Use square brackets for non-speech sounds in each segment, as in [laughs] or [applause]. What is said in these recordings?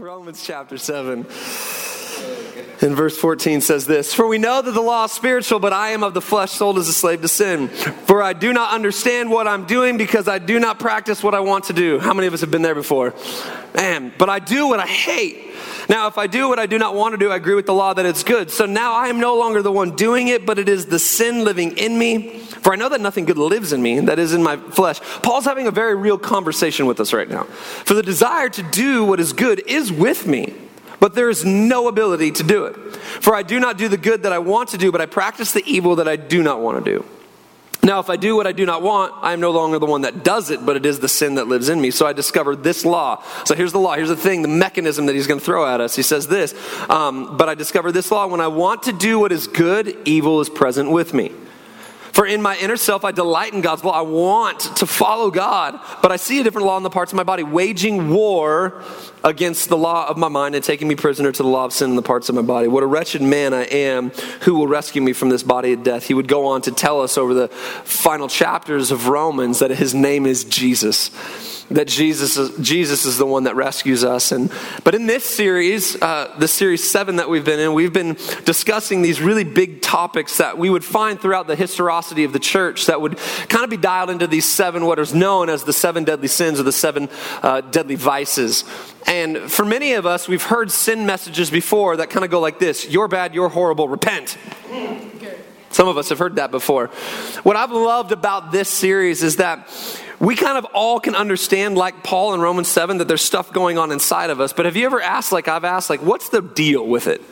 Romans chapter 7. In verse 14 says this For we know that the law is spiritual, but I am of the flesh, sold as a slave to sin. For I do not understand what I'm doing because I do not practice what I want to do. How many of us have been there before? Man, but I do what I hate. Now, if I do what I do not want to do, I agree with the law that it's good. So now I am no longer the one doing it, but it is the sin living in me. For I know that nothing good lives in me, that is in my flesh. Paul's having a very real conversation with us right now. For the desire to do what is good is with me but there is no ability to do it. For I do not do the good that I want to do, but I practice the evil that I do not want to do. Now, if I do what I do not want, I am no longer the one that does it, but it is the sin that lives in me. So I discovered this law. So here's the law. Here's the thing, the mechanism that he's going to throw at us. He says this um, But I discovered this law. When I want to do what is good, evil is present with me. For in my inner self, I delight in God's law. I want to follow God, but I see a different law in the parts of my body, waging war against the law of my mind and taking me prisoner to the law of sin in the parts of my body. What a wretched man I am. Who will rescue me from this body of death? He would go on to tell us over the final chapters of Romans that his name is Jesus that Jesus is, Jesus is the one that rescues us. And, but in this series, uh, the series seven that we've been in, we've been discussing these really big topics that we would find throughout the historicity of the church that would kind of be dialed into these seven, what is known as the seven deadly sins or the seven uh, deadly vices. And for many of us, we've heard sin messages before that kind of go like this You're bad, you're horrible, repent. Some of us have heard that before. What I've loved about this series is that we kind of all can understand, like Paul in Romans 7, that there's stuff going on inside of us. But have you ever asked, like I've asked, like, what's the deal with it?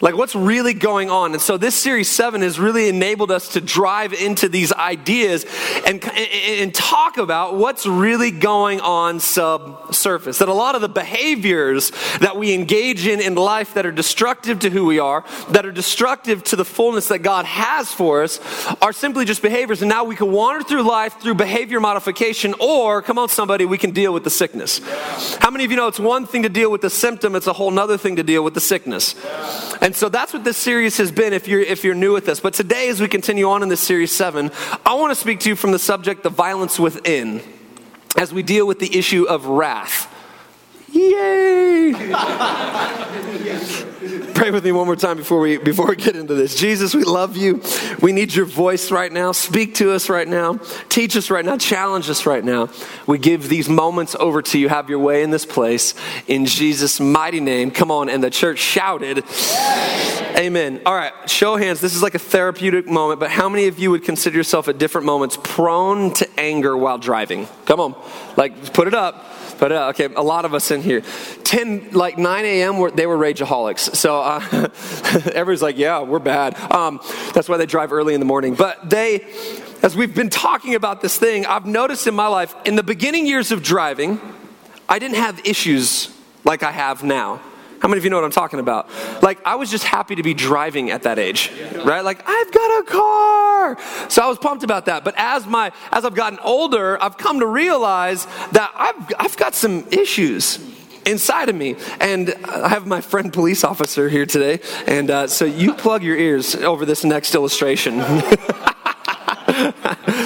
Like, what's really going on? And so, this series seven has really enabled us to drive into these ideas and, and talk about what's really going on subsurface. That a lot of the behaviors that we engage in in life that are destructive to who we are, that are destructive to the fullness that God has for us, are simply just behaviors. And now we can wander through life through behavior modification, or, come on, somebody, we can deal with the sickness. How many of you know it's one thing to deal with the symptom, it's a whole other thing to deal with the sickness? And so that's what this series has been if you're, if you're new with us. But today, as we continue on in this series seven, I want to speak to you from the subject, the violence within, as we deal with the issue of wrath. Yay! Pray with me one more time before we before we get into this. Jesus, we love you. We need your voice right now. Speak to us right now. Teach us right now. Challenge us right now. We give these moments over to you. Have your way in this place in Jesus' mighty name. Come on, and the church shouted, Amen. All right, show hands. This is like a therapeutic moment, but how many of you would consider yourself at different moments prone to anger while driving? Come on, like put it up. But uh, okay, a lot of us in here. 10, like 9 a.m., they were rageaholics. So uh, [laughs] everybody's like, yeah, we're bad. Um, that's why they drive early in the morning. But they, as we've been talking about this thing, I've noticed in my life, in the beginning years of driving, I didn't have issues like I have now. How many of you know what I'm talking about? Like, I was just happy to be driving at that age, right? Like, I've got a car. So I was pumped about that. But as my, as I've gotten older, I've come to realize that I've, I've got some issues inside of me. And I have my friend police officer here today. And uh, so you plug your ears over this next illustration. [laughs]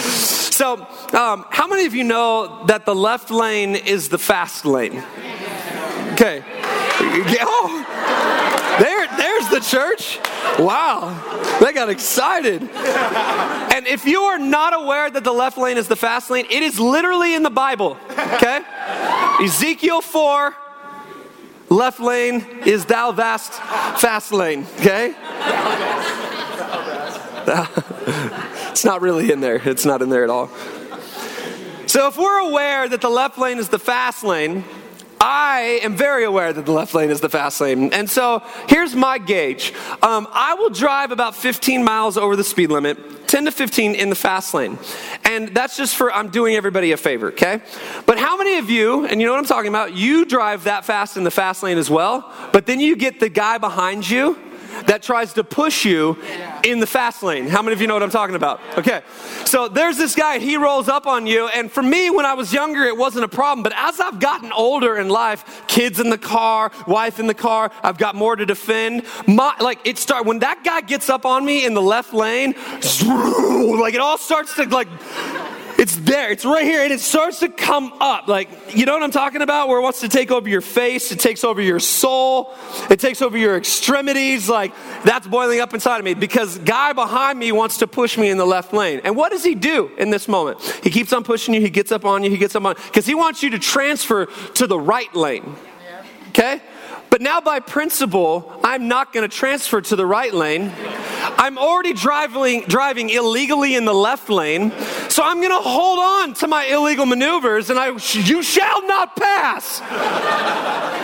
so, um, how many of you know that the left lane is the fast lane? Okay. [laughs] Oh, there, there's the church. Wow, they got excited. And if you are not aware that the left lane is the fast lane, it is literally in the Bible. Okay? Ezekiel 4, left lane is thou vast fast lane. Okay? [laughs] it's not really in there. It's not in there at all. So if we're aware that the left lane is the fast lane, I am very aware that the left lane is the fast lane. And so here's my gauge um, I will drive about 15 miles over the speed limit, 10 to 15 in the fast lane. And that's just for, I'm doing everybody a favor, okay? But how many of you, and you know what I'm talking about, you drive that fast in the fast lane as well, but then you get the guy behind you that tries to push you in the fast lane. How many of you know what I'm talking about? Okay. So there's this guy, he rolls up on you. And for me, when I was younger, it wasn't a problem. But as I've gotten older in life, kids in the car, wife in the car, I've got more to defend. My, like it start when that guy gets up on me in the left lane, [laughs] like it all starts to like It's there, it's right here, and it starts to come up. Like, you know what I'm talking about? Where it wants to take over your face, it takes over your soul, it takes over your extremities. Like, that's boiling up inside of me because guy behind me wants to push me in the left lane. And what does he do in this moment? He keeps on pushing you, he gets up on you, he gets up on because he wants you to transfer to the right lane. Okay? But now, by principle, I'm not going to transfer to the right lane. I'm already driving, driving illegally in the left lane, so I'm going to hold on to my illegal maneuvers, and I, you shall not pass. [laughs]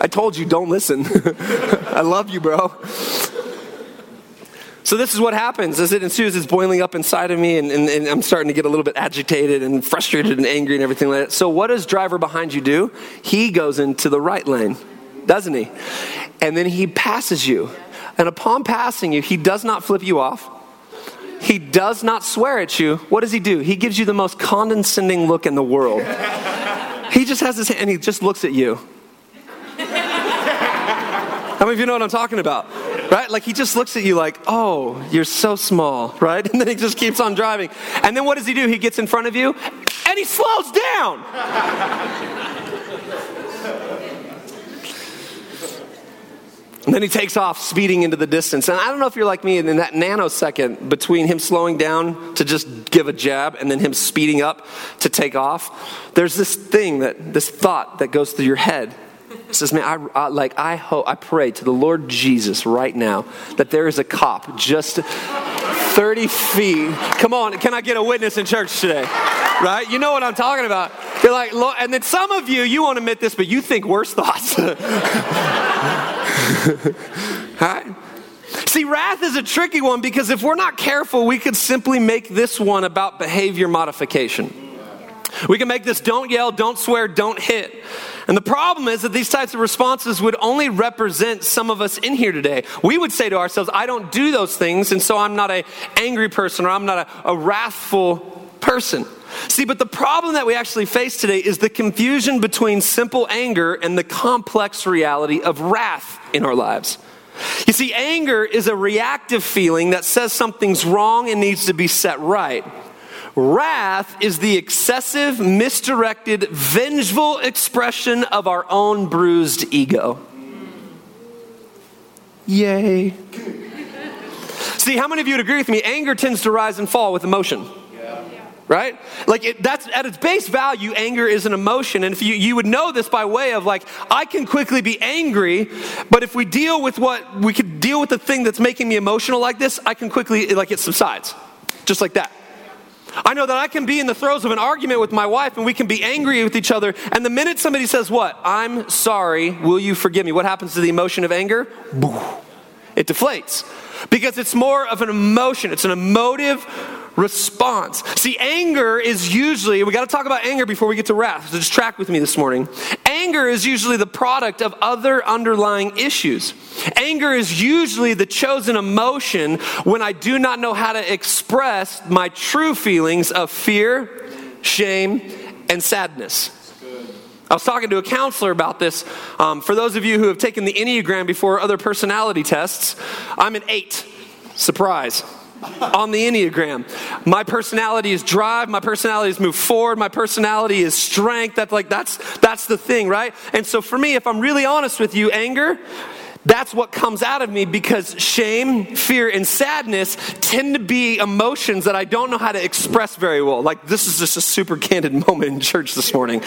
I told you, don't listen. [laughs] I love you, bro. So this is what happens as it ensues. It's boiling up inside of me, and, and, and, I'm starting to get a little bit agitated and frustrated and angry and everything like that. So what does driver behind you do? He goes into the right lane, doesn't he? And then he passes you. And upon passing you, he does not flip you off. He does not swear at you. What does he do? He gives you the most condescending look in the world. he just has his hand and he just looks at you. How many of you know what I'm talking about? right? Like he just looks at you like, oh, you're so small, right? [laughs] And then he just keeps on driving. And then what does he do? He gets in front of you and he slows down. And then he takes off, speeding into the distance. And I don't know if you're like me, and in that nanosecond between him slowing down to just give a jab and then him speeding up to take off, there's this thing that, this thought that goes through your head says, man, I, I, like I hope, I pray to the Lord Jesus right now that there is a cop just 30 feet. Come on, can I get a witness in church today? Right? You know what I'm talking about. You're like, and then some of you, you won't admit this, but you think worse thoughts. [laughs] See, wrath is a tricky one because if we're not careful, we could simply make this one about behavior modification. We can make this don't yell, don't swear, don't hit. And the problem is that these types of responses would only represent some of us in here today. We would say to ourselves, I don't do those things, and so I'm not an angry person or I'm not a, a wrathful person. See, but the problem that we actually face today is the confusion between simple anger and the complex reality of wrath in our lives. You see, anger is a reactive feeling that says something's wrong and needs to be set right. Wrath is the excessive, misdirected, vengeful expression of our own bruised ego. Yay. [laughs] See, how many of you would agree with me? Anger tends to rise and fall with emotion. Right? Like, it, that's at its base value, anger is an emotion. And if you, you would know this by way of, like, I can quickly be angry, but if we deal with what, we could deal with the thing that's making me emotional like this, I can quickly, like, it subsides. Just like that. I know that I can be in the throes of an argument with my wife and we can be angry with each other. And the minute somebody says, What? I'm sorry, will you forgive me? What happens to the emotion of anger? It deflates because it's more of an emotion, it's an emotive response. See, anger is usually, we got to talk about anger before we get to wrath, so just track with me this morning. Anger is usually the product of other underlying issues. Anger is usually the chosen emotion when I do not know how to express my true feelings of fear, shame, and sadness. I was talking to a counselor about this. Um, for those of you who have taken the Enneagram before other personality tests, I'm an eight. Surprise on the Enneagram. My personality is drive, my personality is move forward, my personality is strength. That's like that's that's the thing, right? And so for me, if I'm really honest with you, anger, that's what comes out of me because shame, fear, and sadness tend to be emotions that I don't know how to express very well. Like, this is just a super candid [laughs] moment in church this morning,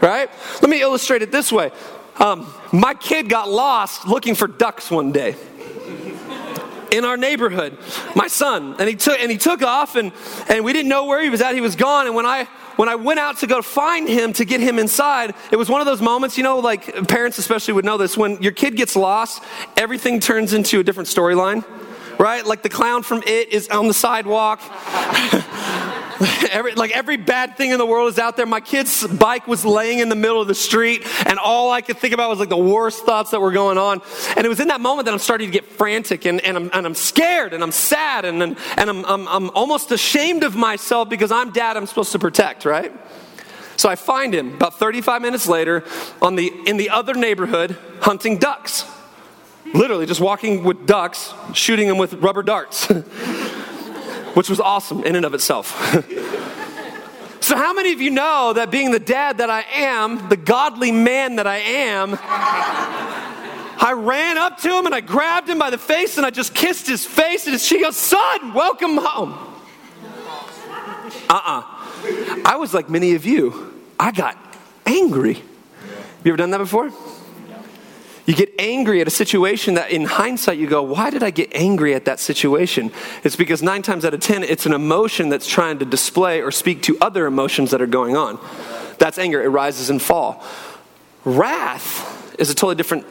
right? Let me illustrate it this way. Um, my kid got lost looking for ducks one day in our neighborhood, my son, and he took and he took off, and and we didn't know where he was at. He was gone, and when I when I went out to go find him to get him inside, it was one of those moments, you know, like parents especially would know this. When your kid gets lost, everything turns into a different storyline, right? Like the clown from It is on the sidewalk. [laughs] [laughs] every, like every bad thing in the world is out there. My kid's bike was laying in the middle of the street, and all I could think about was like the worst thoughts that were going on. And it was in that moment that I'm starting to get frantic, and, and, I'm, and I'm scared, and I'm sad, and, and, and I'm, I'm, I'm almost ashamed of myself because I'm dad I'm supposed to protect, right? So I find him about 35 minutes later on the, in the other neighborhood hunting ducks. Literally, just walking with ducks, shooting them with rubber darts, [laughs] which was awesome in and of itself. [laughs] so, how many of you know that being the dad that I am, the godly man that I am, I ran up to him and I grabbed him by the face and I just kissed his face, and she goes, Son, welcome home. Uh uh-uh. uh I was like many of you, I got angry. You ever done that before? You get angry at a situation that in hindsight you go, why did I get angry at that situation? It's because nine times out of ten, it's an emotion that's trying to display or speak to other emotions that are going on. That's anger, it rises and fall. Wrath is a totally different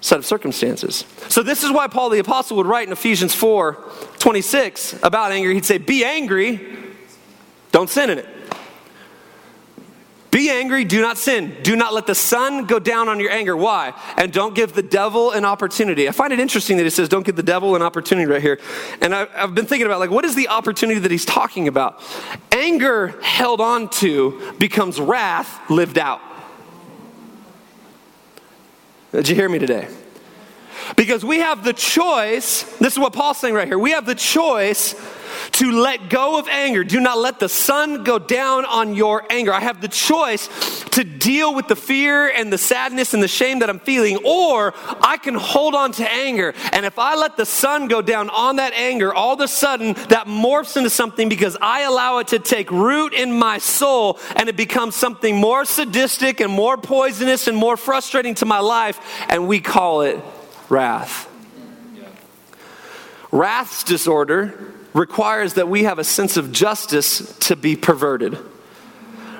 set of circumstances. So this is why Paul the apostle would write in Ephesians 4 26 about anger. He'd say, Be angry, don't sin in it. Be angry, do not sin. Do not let the sun go down on your anger. Why? And don't give the devil an opportunity. I find it interesting that he says, don't give the devil an opportunity right here. And I, have been thinking about, like, what is the opportunity that he's talking about? Anger held on to becomes wrath lived out. Did you hear me today? Because we have the choice, this is what Paul's saying right here. We have the choice to let go of anger. Do not let the sun go down on your anger. I have the choice to deal with the fear and the sadness and the shame that I'm feeling, or I can hold on to anger. And if I let the sun go down on that anger, all of a sudden that morphs into something because I allow it to take root in my soul and it becomes something more sadistic and more poisonous and more frustrating to my life, and we call it wrath. Wrath's disorder requires that we have a sense of justice to be perverted.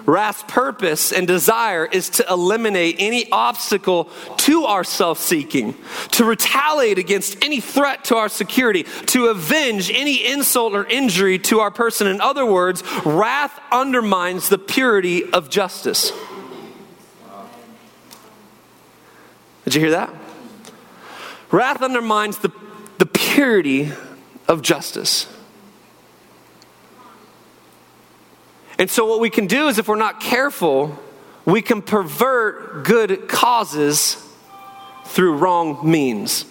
Wrath's purpose and desire is to eliminate any obstacle to our self seeking, to retaliate against any threat to our security, to avenge any insult or injury to our person. In other words, wrath undermines the purity of justice. Did you hear that? Wrath undermines the, the purity of justice. And so, what we can do is, if we're not careful, we can pervert good causes through wrong means.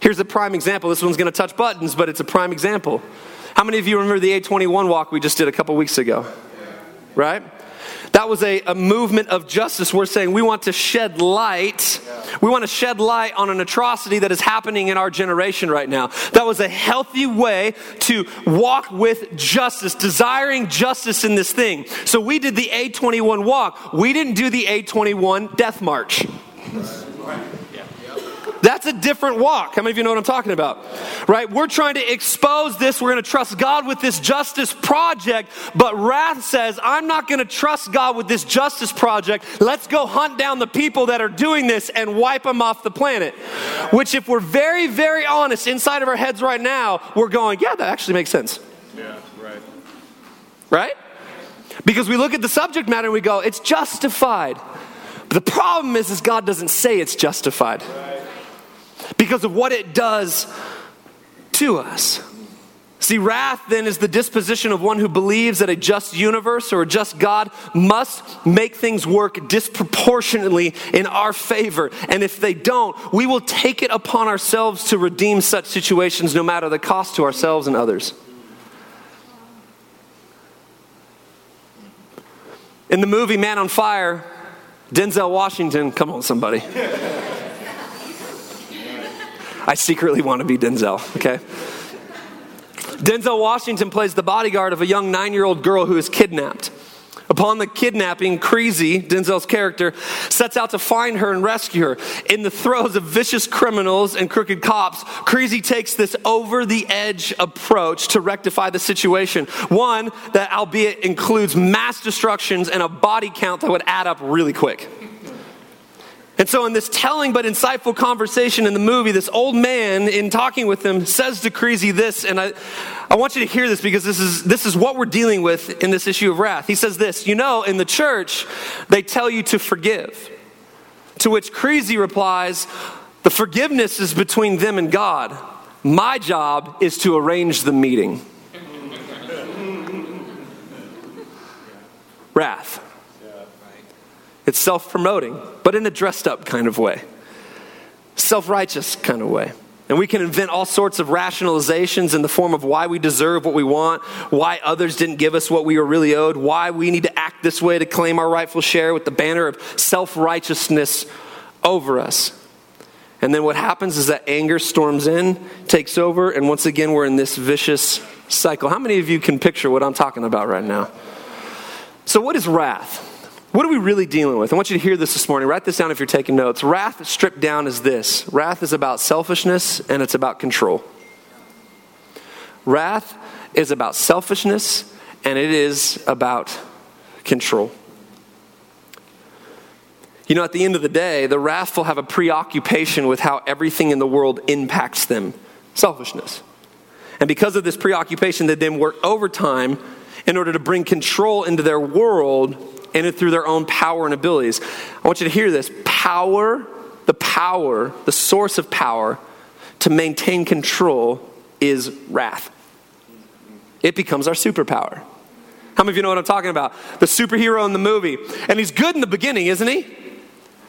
Here's a prime example. This one's going to touch buttons, but it's a prime example. How many of you remember the A21 walk we just did a couple weeks ago? Right? That was a, a movement of justice. We're saying we want to shed light. We want to shed light on an atrocity that is happening in our generation right now. That was a healthy way to walk with justice, desiring justice in this thing. So we did the A21 walk. We didn't do the A21 death march. That's a different walk. How many of you know what I'm talking about? Right? We're trying to expose this. We're going to trust God with this justice project. But wrath says, I'm not going to trust God with this justice project. Let's go hunt down the people that are doing this and wipe them off the planet. Which, if we're very, very honest inside of our heads right now, we're going, yeah, that actually makes sense. Yeah, right. Right? Because we look at the subject matter and we go, it's justified. But the problem is, is God doesn't say it's justified. Right because of what it does to us. See, wrath then is the disposition of one who believes that a just universe or a just God must make things work disproportionately in our favor. And if they don't, we will take it upon ourselves to redeem such situations no matter the cost to ourselves and others. In the movie Man on Fire, Denzel Washington, come on, somebody. [laughs] I secretly want to be Denzel, okay? Denzel Washington plays the bodyguard of a young nine year old girl who is kidnapped. Upon the kidnapping, Creasy, Denzel's character, sets out to find her and rescue her. In the throes of vicious criminals and crooked cops, Creasy takes this over the edge approach to rectify the situation. One that, albeit, includes mass destructions and a body count that would add up really quick. And so, in this telling but insightful conversation in the movie, this old man, in talking with him, says to Creasy this, and I, I want you to hear this because this is, this is what we're dealing with in this issue of wrath. He says this You know, in the church, they tell you to forgive. To which Creasy replies, The forgiveness is between them and God. My job is to arrange the meeting. [laughs] wrath. It's self promoting, but in a dressed up kind of way. self righteous kind of way. And we can invent all sorts of rationalizations in the form of why we deserve what we want, why others didn't give us what we were really owed, why we need to act this way to claim our rightful share with the banner of self righteousness over us. And then what happens is that anger storms in, takes over, and once again we're in this vicious cycle. How many of you can picture what I'm talking about right now? So, what is wrath? What are we really dealing with? I want you to hear this this morning. Write this down if you're taking notes. Wrath stripped down is this wrath is about selfishness and it's about control. Wrath is about selfishness and it is about control. You know, at the end of the day, the wrathful have a preoccupation with how everything in the world impacts them selfishness. And because of this preoccupation, they then work overtime in order to bring control into their world and it through their own power and abilities. I want you to hear this power, the power, the source of power to maintain control is wrath. It becomes our superpower. How many of you know what I'm talking about? The superhero in the movie. And he's good in the beginning, isn't he?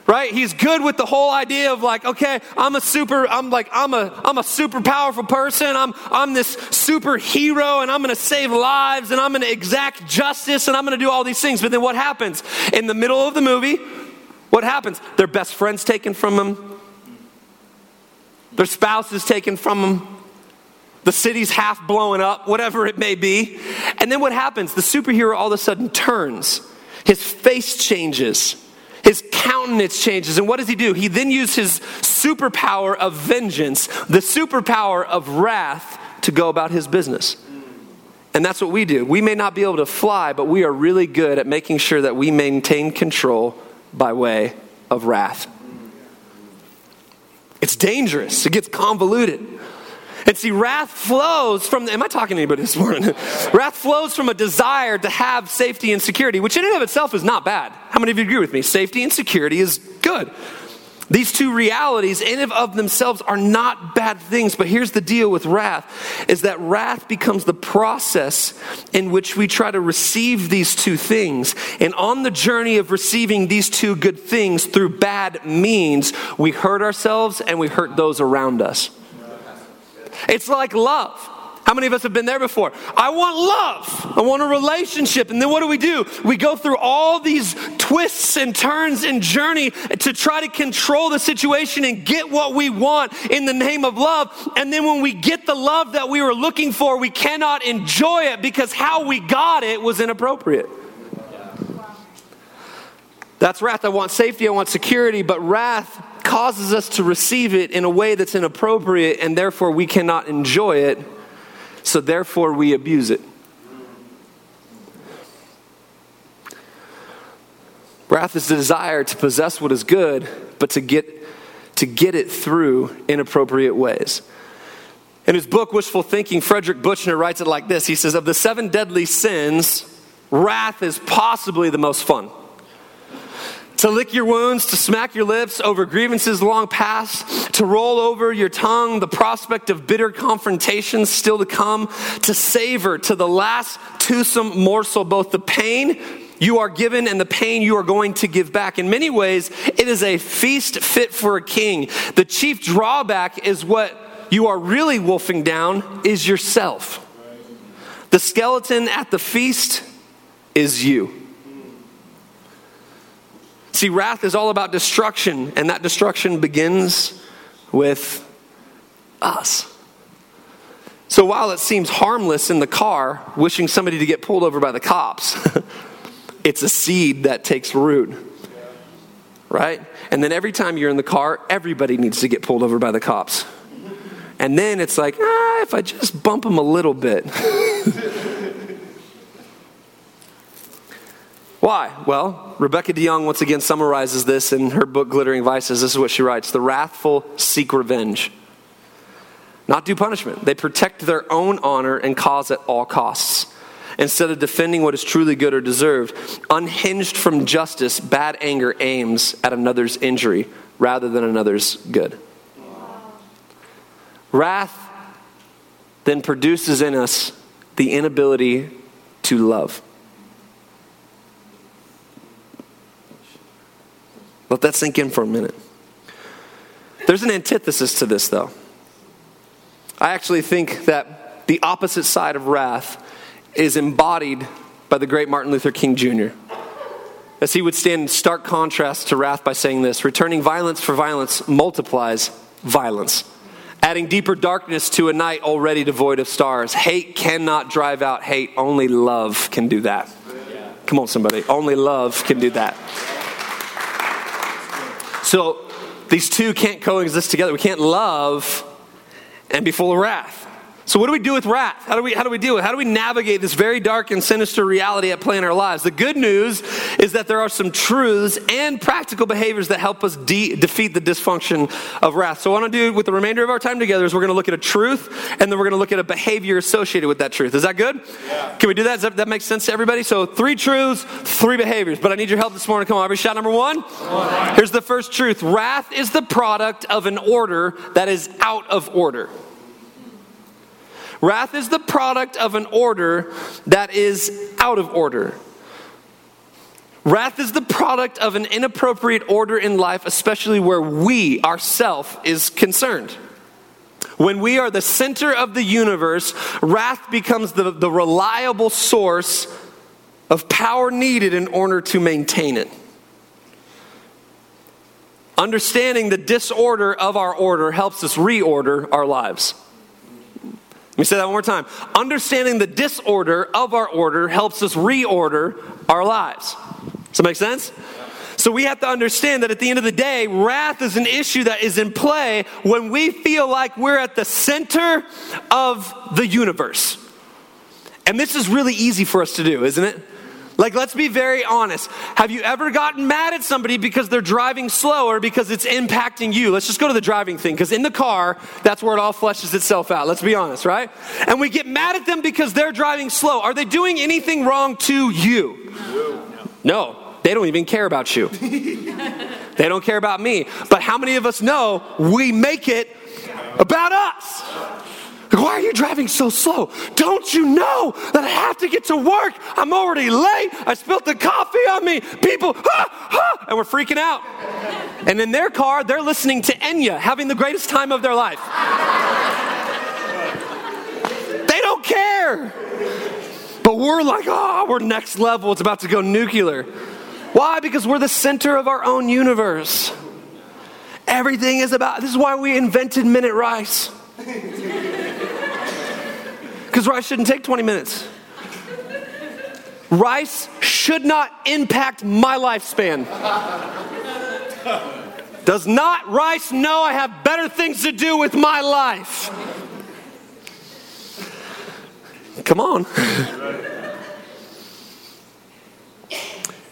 Right? He's good with the whole idea of like okay i'm a super i'm like i'm a i'm a super powerful person. I'm i'm this superhero and i'm gonna save lives and i'm gonna exact justice and i'm gonna do all these things. But then what happens? In the middle of the movie what happens? Their best friends taken from them. Their spouse is taken from them. The city's half blowing up whatever it may be. And then what happens? The superhero all of a sudden turns. His face changes his countenance changes. And what does he do? He then uses his superpower of vengeance, the superpower of wrath, to go about his business. And that's what we do. We may not be able to fly, but we are really good at making sure that we maintain control by way of wrath. It's dangerous, it gets convoluted. And see, wrath flows from, am I talking to anybody this morning? [laughs] wrath flows from a desire to have safety and security, which in and of itself is not bad. How many of you agree with me? Safety and security is good. These two realities in and of themselves are not bad things, but here's the deal with wrath is that wrath becomes the process in which we try to receive these two things. And on the journey of receiving these two good things through bad means, we hurt ourselves and we hurt those around us. It's like love. How many of us have been there before? I want love. I want a relationship. And then what do we do? We go through all these twists and turns and journey to try to control the situation and get what we want in the name of love. And then when we get the love that we were looking for, we cannot enjoy it because how we got it was inappropriate. That's wrath. I want safety, I want security, but wrath causes us to receive it in a way that's inappropriate, and therefore we cannot enjoy it, so therefore we abuse it. Wrath is the desire to possess what is good, but to get, to get it through inappropriate ways. In his book, Wishful Thinking, Frederick Buechner writes it like this He says, Of the seven deadly sins, wrath is possibly the most fun to lick your wounds, to smack your lips over grievances long past, to roll over your tongue the prospect of bitter confrontations still to come, to savor to the last toothsome morsel both the pain you are given and the pain you are going to give back. In many ways, it is a feast fit for a king. The chief drawback is what you are really wolfing down is yourself. The skeleton at the feast is you. See, wrath is all about destruction, and that destruction begins with us. So while it seems harmless in the car, wishing somebody to get pulled over by the cops, [laughs] it's a seed that takes root. Right? And then every time you're in the car, everybody needs to get pulled over by the cops. And then it's like, ah, if I just bump them a little bit. [laughs] Why? Well, Rebecca DeYoung once again summarizes this in her book Glittering Vices. This is what she writes The wrathful seek revenge, not due punishment. They protect their own honor and cause at all costs. Instead of defending what is truly good or deserved, unhinged from justice, bad anger aims at another's injury rather than another's good. Wrath then produces in us the inability to love. Let that sink in for a minute. There's an antithesis to this, though. I actually think that the opposite side of wrath is embodied by the great Martin Luther King Jr. As he would stand in stark contrast to wrath by saying this returning violence for violence multiplies violence, adding deeper darkness to a night already devoid of stars. Hate cannot drive out hate, only love can do that. Come on, somebody. Only love can do that. So these two can't coexist together. We can't love and be full of wrath. So, what do we do with wrath? How do we, how do we deal with it? How do we navigate this very dark and sinister reality at play in our lives? The good news is that there are some truths and practical behaviors that help us de- defeat the dysfunction of wrath. So, what I want to do with the remainder of our time together is we're going to look at a truth and then we're going to look at a behavior associated with that truth. Is that good? Yeah. Can we do that? Does that, that make sense to everybody? So, three truths, three behaviors. But I need your help this morning. Come on, every shot number one. Here's the first truth wrath is the product of an order that is out of order. Wrath is the product of an order that is out of order. Wrath is the product of an inappropriate order in life, especially where we, ourself, is concerned. When we are the center of the universe, wrath becomes the, the reliable source of power needed in order to maintain it. Understanding the disorder of our order helps us reorder our lives. Let me say that one more time. Understanding the disorder of our order helps us reorder our lives. Does that make sense? So we have to understand that at the end of the day, wrath is an issue that is in play when we feel like we're at the center of the universe. And this is really easy for us to do, isn't it? Like, let's be very honest. Have you ever gotten mad at somebody because they're driving slower because it's impacting you? Let's just go to the driving thing, because in the car, that's where it all fleshes itself out. Let's be honest, right? And we get mad at them because they're driving slow. Are they doing anything wrong to you? No. They don't even care about you. [laughs] they don't care about me. But how many of us know we make it about us? Why are you driving so slow? Don't you know that I have to get to work? I'm already late. I spilled the coffee on me. People, and we're freaking out. And in their car, they're listening to Enya, having the greatest time of their life. they don't care. But we're like, oh, we're next level. It's about to go nuclear. Why? Because we're the center of our own universe. Everything is about, this is why we invented Minute Rice. Because rice shouldn't take 20 minutes. Rice should not impact my lifespan. Does not rice know I have better things to do with my life? Come on.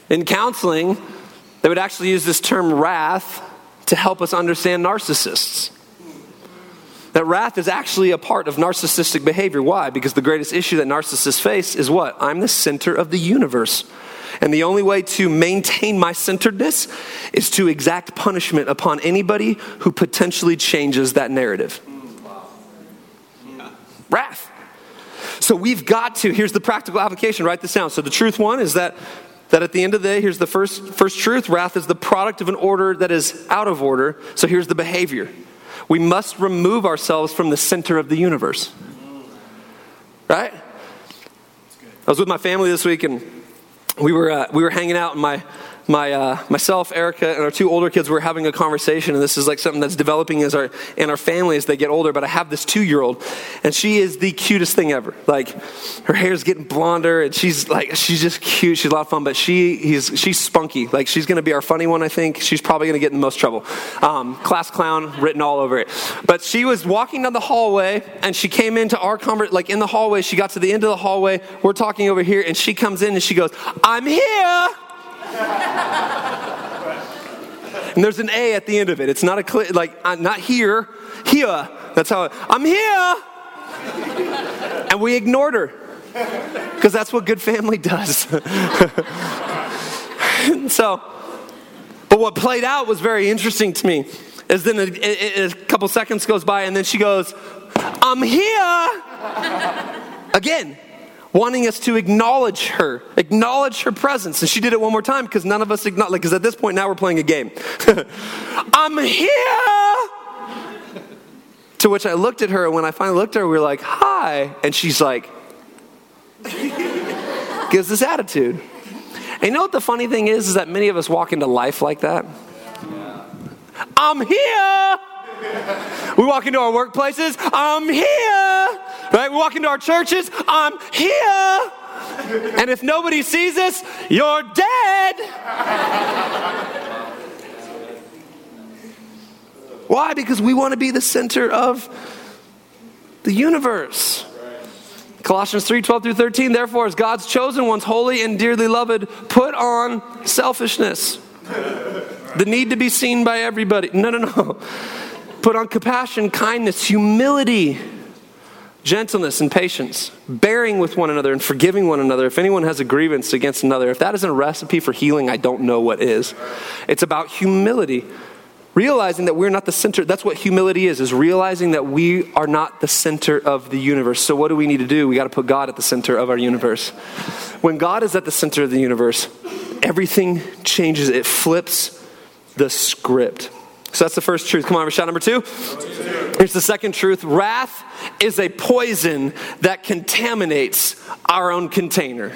In counseling, they would actually use this term wrath to help us understand narcissists that wrath is actually a part of narcissistic behavior. Why? Because the greatest issue that narcissists face is what? I'm the center of the universe. And the only way to maintain my centeredness is to exact punishment upon anybody who potentially changes that narrative. Wrath. So we've got to, here's the practical application, write this down. So the truth one is that that at the end of the day, here's the first, first truth wrath is the product of an order that is out of order. So here's the behavior we must remove ourselves from the center of the universe. Right? I was with my family this week and we were, uh, we were hanging out, in my, my, uh, myself, Erica, and our two older kids were having a conversation, and this is like something that's developing as our, in our family as they get older. But I have this two year old, and she is the cutest thing ever. Like, her hair's getting blonder, and she's like, she's just cute. She's a lot of fun, but she, he's, she's spunky. Like, she's to be our funny one, I think. She's probably to get in the most trouble. Um, class clown written all over it. But she was walking down the hallway, and she came into our conversation, like in the hallway. She got to the end of the hallway. We're talking over here, and she comes in and she goes, I'm here and there's an A at the end of it. It's not a like uh, not here, here. That's how I'm here. and we ignored her because that's what good family does. [laughs] so, but what played out was very interesting to me. Is then a, a couple seconds goes by and then she goes, "I'm here." Again, wanting us to acknowledge her, acknowledge her presence. And she did it one more time because none of us acknowledge, because at this point now we're playing a game. [laughs] I'm here. To which I looked at her, and when I finally looked at her, we were like, Hi. And she's like, [laughs] gives this attitude. And you know what the funny thing is? Is that many of us walk into life like that. I'm here. We walk into our workplaces, I'm here. Right? We walk into our churches, I'm here. And if nobody sees us, you're dead. Why? Because we want to be the center of the universe. Colossians 3 12 through 13, therefore, as God's chosen ones, holy and dearly loved, put on selfishness. The need to be seen by everybody. No, no, no. Put on compassion, kindness, humility, gentleness, and patience, bearing with one another and forgiving one another. If anyone has a grievance against another, if that isn't a recipe for healing, I don't know what is. It's about humility realizing that we're not the center that's what humility is is realizing that we are not the center of the universe. So what do we need to do? We got to put god at the center of our universe. When god is at the center of the universe everything changes. It flips the script so that's the first truth come on shot number two here's the second truth wrath is a poison that contaminates our own container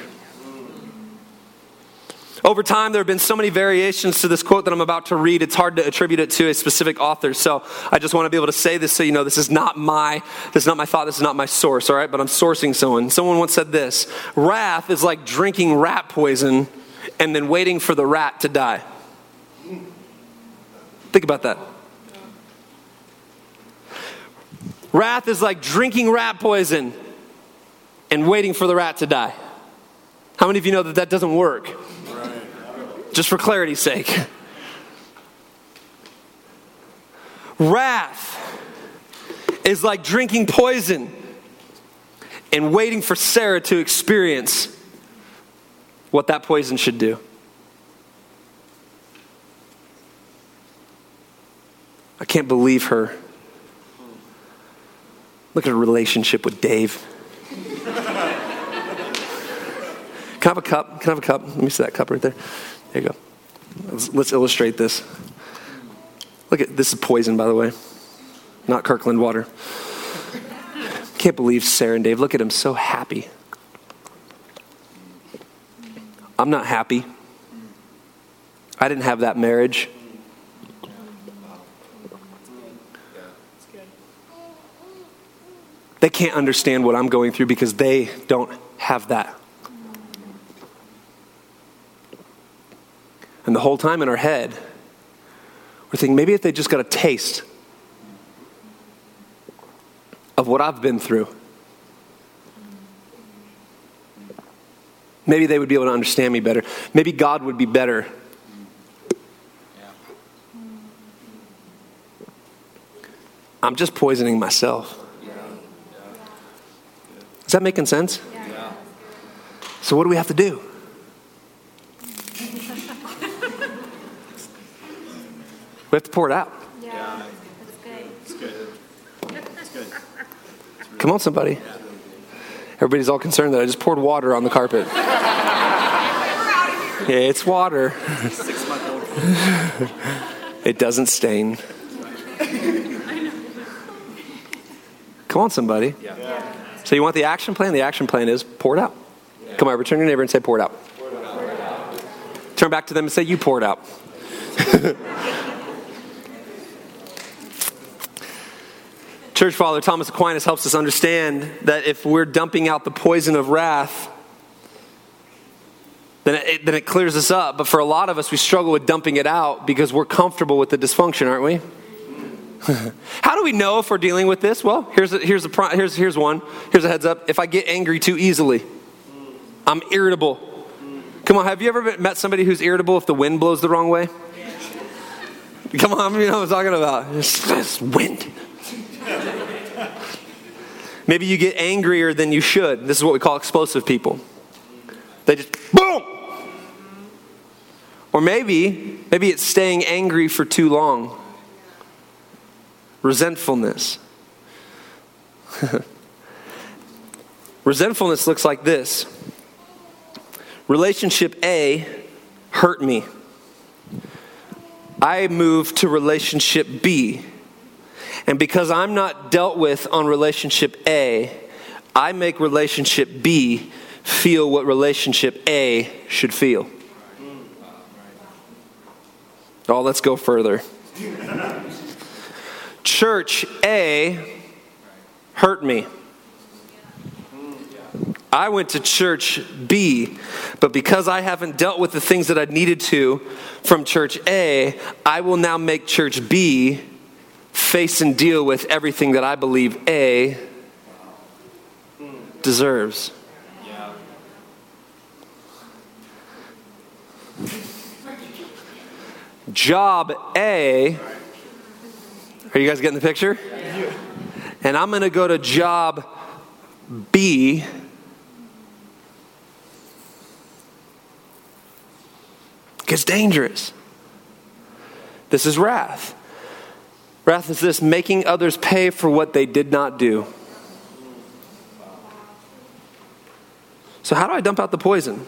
over time, there have been so many variations to this quote that I'm about to read, it's hard to attribute it to a specific author. So I just want to be able to say this so you know this is not my this is not my thought, this is not my source, all right? But I'm sourcing someone. Someone once said this wrath is like drinking rat poison and then waiting for the rat to die. Think about that. Wrath is like drinking rat poison and waiting for the rat to die. How many of you know that that doesn't work? just for clarity's sake. Wrath is like drinking poison and waiting for Sarah to experience what that poison should do. I can't believe her. Look at her relationship with Dave. [laughs] Can I have a cup? Can I have a cup? Let me see that cup right there. There you go. Let's, let's illustrate this. Look at this is poison, by the way, not Kirkland water. Can't believe Sarah and Dave. Look at him, so happy. I'm not happy. I didn't have that marriage. They can't understand what I'm going through because they don't have that. And the whole time in our head, we're thinking maybe if they just got a taste of what I've been through, maybe they would be able to understand me better. Maybe God would be better. I'm just poisoning myself. Is that making sense? Yeah. So, what do we have to do? We have to pour it out. Yeah, that's good. That's good. That's good. Come on, somebody. Everybody's all concerned that I just poured water on the carpet. yeah, it's water. it doesn't stain. Come on, somebody. So you want the action plan? The action plan is pour it out. Come on, return your neighbor and say, pour it out. Turn back to them and say, you pour it out. [laughs] Church Father Thomas Aquinas helps us understand that if we're dumping out the poison of wrath, then it, then it clears us up. But for a lot of us, we struggle with dumping it out because we're comfortable with the dysfunction, aren't we? [laughs] How do we know if we're dealing with this? Well, here's a, here's, a, here's, here's one. Here's a heads up. If I get angry too easily, I'm irritable. Come on, have you ever met somebody who's irritable if the wind blows the wrong way? Come on, you know what I'm talking about. It's, it's wind. Maybe you get angrier than you should. This is what we call explosive people. They just boom. Or maybe maybe it's staying angry for too long. Resentfulness. [laughs] Resentfulness looks like this. Relationship A hurt me. I move to relationship B And because I'm not dealt with on relationship A, I make relationship B feel what relationship A should feel. Hmm. Oh, let's go further. [laughs] Church A hurt me. I went to church B, but because I haven't dealt with the things that I needed to from church A, I will now make church B face and deal with everything that I believe A deserves. Job A, are you guys getting the picture? And I'm going to go to job B. Gets dangerous. This is wrath. Wrath is this making others pay for what they did not do. So, how do I dump out the poison?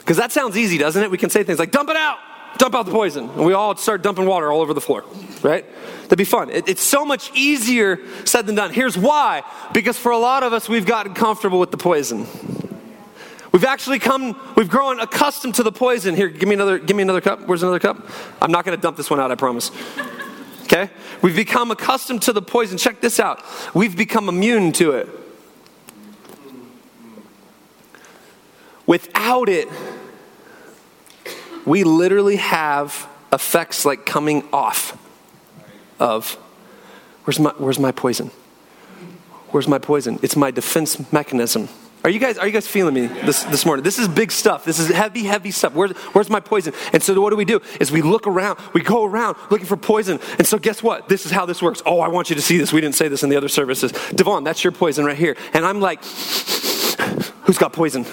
Because that sounds easy, doesn't it? We can say things like, dump it out, dump out the poison. And we all start dumping water all over the floor, right? That'd be fun. It, it's so much easier said than done. Here's why because for a lot of us, we've gotten comfortable with the poison. We've actually come, we've grown accustomed to the poison. Here, give me another, give me another cup. Where's another cup? I'm not going to dump this one out, I promise. Okay? We've become accustomed to the poison. Check this out. We've become immune to it. Without it, we literally have effects like coming off of where's my, where's my poison? Where's my poison? It's my defense mechanism. Are you guys are you guys feeling me this, this morning? This is big stuff. This is heavy, heavy stuff. Where's, where's my poison? And so what do we do? Is we look around, we go around looking for poison. And so guess what? This is how this works. Oh, I want you to see this. We didn't say this in the other services. Devon, that's your poison right here. And I'm like, who's got poison?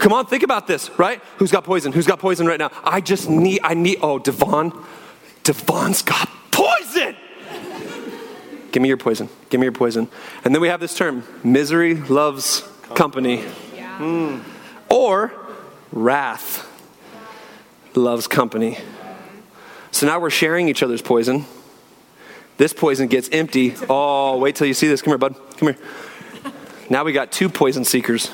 Come on, think about this, right? Who's got poison? Who's got poison right now? I just need, I need, oh, Devon, Devon's got poison. Give me your poison. Give me your poison. And then we have this term misery loves company. Yeah. Mm. Or wrath loves company. So now we're sharing each other's poison. This poison gets empty. Oh, wait till you see this. Come here, bud. Come here. Now we got two poison seekers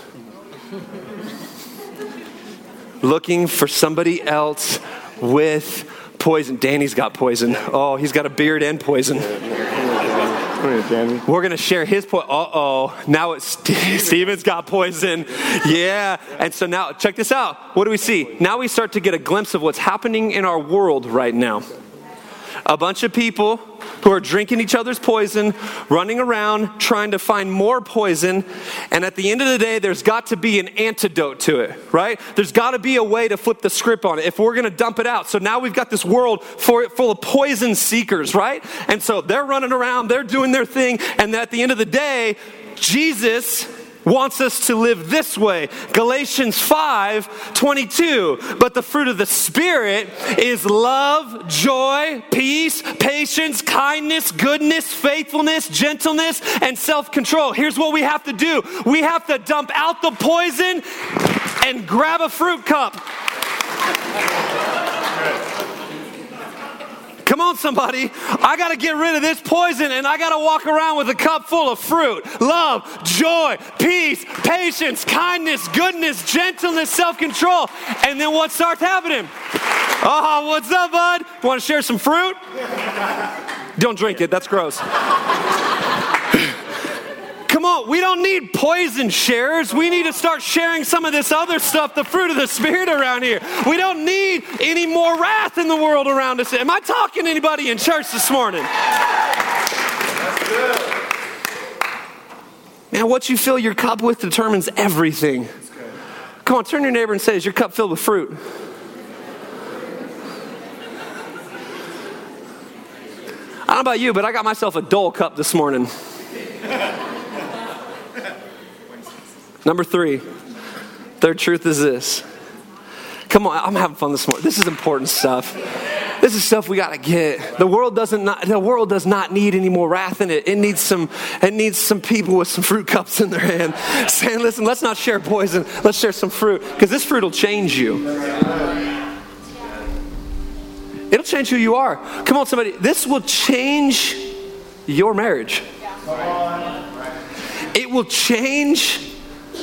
looking for somebody else with poison. Danny's got poison. Oh, he's got a beard and poison. We're going to share his poison. Uh oh. Now it's [laughs] Steven's got poison. Yeah. And so now, check this out. What do we see? Now we start to get a glimpse of what's happening in our world right now. A bunch of people who are drinking each other's poison, running around trying to find more poison. And at the end of the day, there's got to be an antidote to it, right? There's got to be a way to flip the script on it if we're going to dump it out. So now we've got this world for, full of poison seekers, right? And so they're running around, they're doing their thing. And at the end of the day, Jesus wants us to live this way. Galatians 5 22. But the fruit of the Spirit is love, joy, peace, patience, kindness, goodness, faithfulness, gentleness, and self control. Here's what we have to do we have to dump out the poison and grab a fruit cup. Come on, somebody. I got to get rid of this poison and I got to walk around with a cup full of fruit love, joy, peace, patience, kindness, goodness, gentleness, self control. And then what starts happening? Oh, what's up, bud? Want to share some fruit? Don't drink it, that's gross. On, we don't need poison sharers. We need to start sharing some of this other stuff, the fruit of the Spirit around here. We don't need any more wrath in the world around us. Am I talking to anybody in church this morning? Man, what you fill your cup with determines everything. Come on, turn your neighbor and say, Is your cup filled with fruit? I don't know about you, but I got myself a dull cup this morning. Number three, third truth is this. Come on, I'm having fun this morning. This is important stuff. This is stuff we got to get. The world doesn't not, the world does not need any more wrath in it. It needs some it needs some people with some fruit [laughs] cups in their hand saying, "Listen, let's not share poison. Let's share some fruit because this fruit will change you." It'll change who you are. Come on, somebody. This will change your marriage. It will change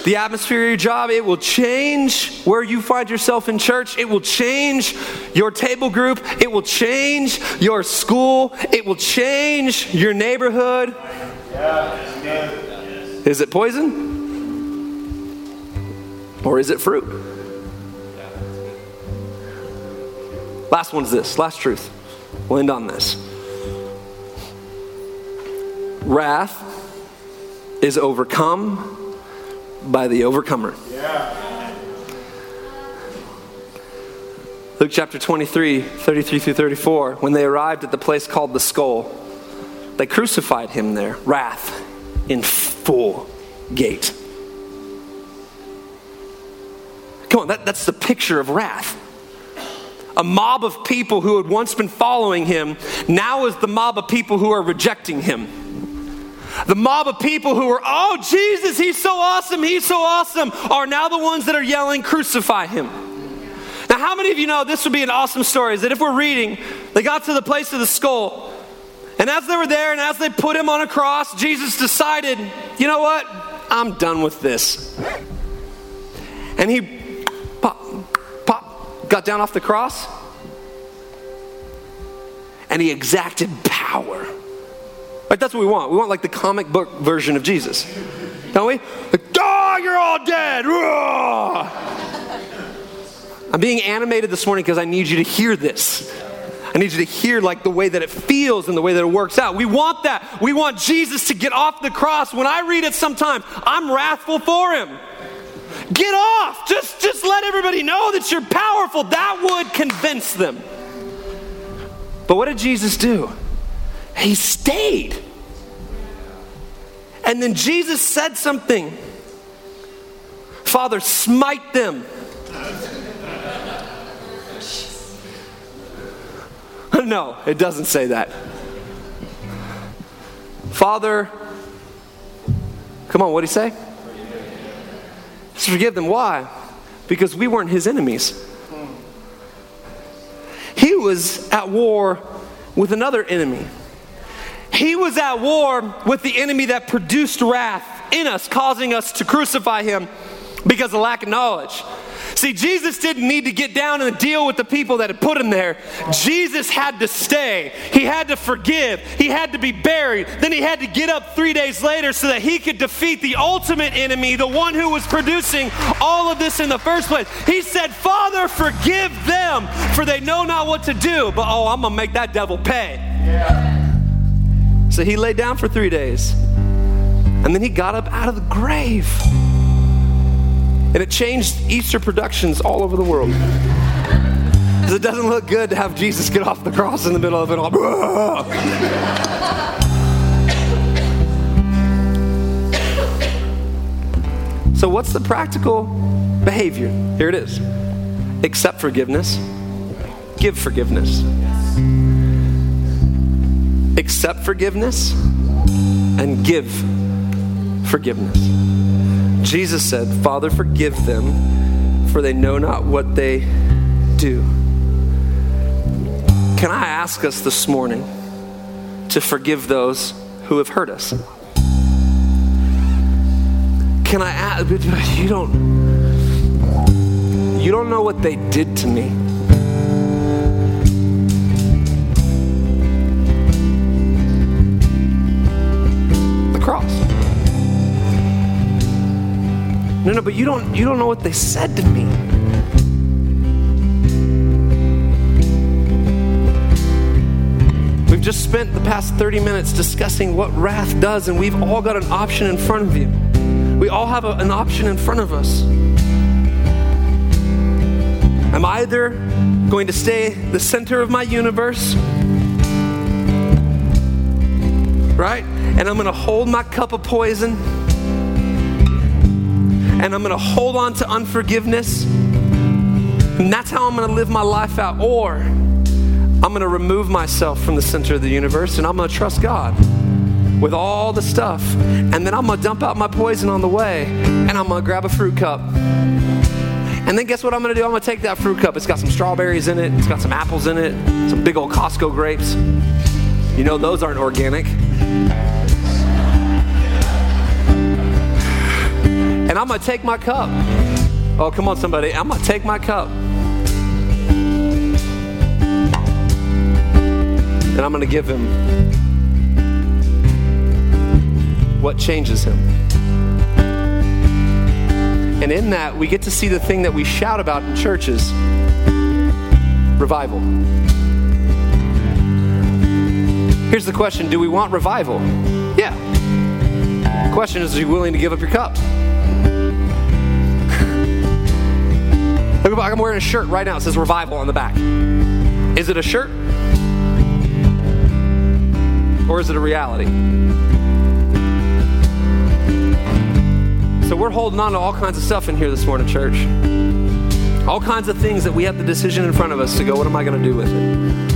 the atmosphere of your job. It will change where you find yourself in church. It will change your table group. It will change your school. It will change your neighborhood. Is it poison? Or is it fruit? Last one's this, last truth. We'll end on this. Wrath is overcome by the overcomer. Yeah. Luke chapter 23, 33 through 34. When they arrived at the place called the skull, they crucified him there, wrath in full gate. Come on, that, that's the picture of wrath. A mob of people who had once been following him now is the mob of people who are rejecting him. The mob of people who were, oh, Jesus, he's so awesome, he's so awesome, are now the ones that are yelling, crucify him. Now, how many of you know this would be an awesome story? Is that if we're reading, they got to the place of the skull, and as they were there and as they put him on a cross, Jesus decided, you know what? I'm done with this. And he pop, pop, got down off the cross and he exacted power. Like that's what we want. We want like the comic book version of Jesus. Don't we? Like, oh, you're all dead. I'm being animated this morning because I need you to hear this. I need you to hear like the way that it feels and the way that it works out. We want that. We want Jesus to get off the cross. When I read it sometimes, I'm wrathful for him. Get off. Just, just let everybody know that you're powerful. That would convince them. But what did Jesus do? He stayed. And then Jesus said something Father, smite them. [laughs] no, it doesn't say that. Father, come on, what did he say? to forgive them. Why? Because we weren't his enemies. He was at war with another enemy. He was at war with the enemy that produced wrath in us, causing us to crucify him because of lack of knowledge. See, Jesus didn't need to get down and deal with the people that had put him there. Jesus had to stay. He had to forgive. He had to be buried. Then he had to get up three days later so that he could defeat the ultimate enemy, the one who was producing all of this in the first place. He said, Father, forgive them, for they know not what to do. But oh, I'm going to make that devil pay. Yeah. So he lay down for three days. And then he got up out of the grave. And it changed Easter productions all over the world. Because it doesn't look good to have Jesus get off the cross in the middle of it all. [laughs] so, what's the practical behavior? Here it is accept forgiveness, give forgiveness. Accept forgiveness and give forgiveness. Jesus said, Father, forgive them, for they know not what they do. Can I ask us this morning to forgive those who have hurt us? Can I ask, you don't you don't know what they did to me. No, no, but you don't you don't know what they said to me. We've just spent the past 30 minutes discussing what wrath does, and we've all got an option in front of you. We all have a, an option in front of us. I'm either going to stay the center of my universe, right? And I'm going to hold my cup of poison and I'm going to hold on to unforgiveness. And that's how I'm going to live my life out. Or I'm going to remove myself from the center of the universe and I'm going to trust God with all the stuff. And then I'm going to dump out my poison on the way and I'm going to grab a fruit cup. And then guess what I'm gonna do? I'm gonna take that fruit cup. It's got some strawberries in it, it's got some apples in it, some big old Costco grapes. You know, those aren't organic. And I'm gonna take my cup. Oh, come on, somebody. I'm gonna take my cup. And I'm gonna give him what changes him. And in that, we get to see the thing that we shout about in churches revival. Here's the question Do we want revival? Yeah. The question is Are you willing to give up your cup? I'm wearing a shirt right now. It says revival on the back. Is it a shirt? Or is it a reality? So we're holding on to all kinds of stuff in here this morning, church. All kinds of things that we have the decision in front of us to go, what am I going to do with it?